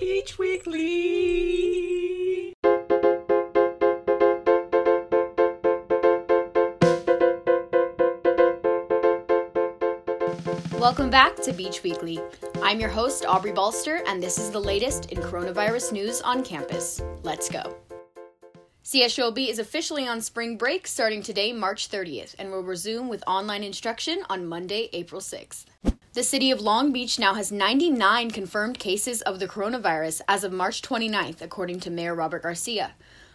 Beach Weekly. Welcome back to Beach Weekly. I'm your host, Aubrey Balster, and this is the latest in coronavirus news on campus. Let's go. CSULB is officially on spring break starting today, March 30th, and will resume with online instruction on Monday, April 6th. The city of Long Beach now has 99 confirmed cases of the coronavirus as of March 29th, according to Mayor Robert Garcia,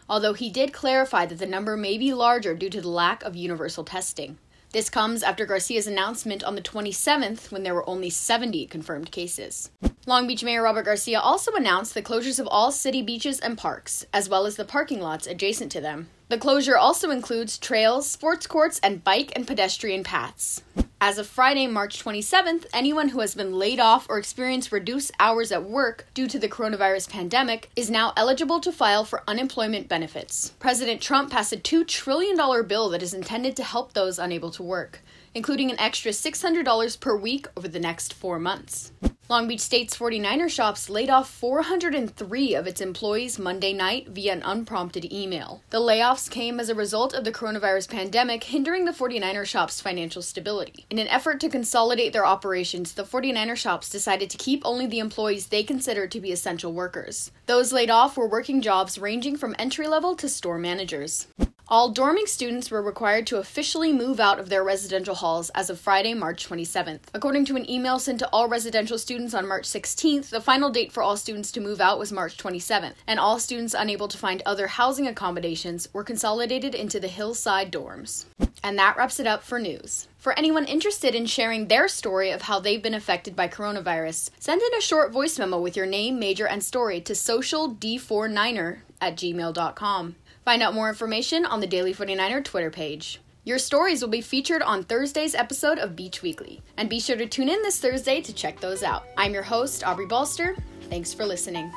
although he did clarify that the number may be larger due to the lack of universal testing. This comes after Garcia's announcement on the 27th when there were only 70 confirmed cases. Long Beach Mayor Robert Garcia also announced the closures of all city beaches and parks, as well as the parking lots adjacent to them. The closure also includes trails, sports courts, and bike and pedestrian paths. As of Friday, March 27th, anyone who has been laid off or experienced reduced hours at work due to the coronavirus pandemic is now eligible to file for unemployment benefits. President Trump passed a $2 trillion bill that is intended to help those unable to work, including an extra $600 per week over the next four months. Long Beach State's 49er shops laid off 403 of its employees Monday night via an unprompted email. The layoffs came as a result of the coronavirus pandemic hindering the 49er shops' financial stability. In an effort to consolidate their operations, the 49er shops decided to keep only the employees they considered to be essential workers. Those laid off were working jobs ranging from entry level to store managers. All dorming students were required to officially move out of their residential halls as of Friday, March 27th. According to an email sent to all residential students on March 16th, the final date for all students to move out was March 27th, and all students unable to find other housing accommodations were consolidated into the hillside dorms. And that wraps it up for news. For anyone interested in sharing their story of how they've been affected by coronavirus, send in a short voice memo with your name, major, and story to sociald49er at gmail.com. Find out more information on the Daily 49er Twitter page. Your stories will be featured on Thursday's episode of Beach Weekly, and be sure to tune in this Thursday to check those out. I'm your host, Aubrey Balster. Thanks for listening.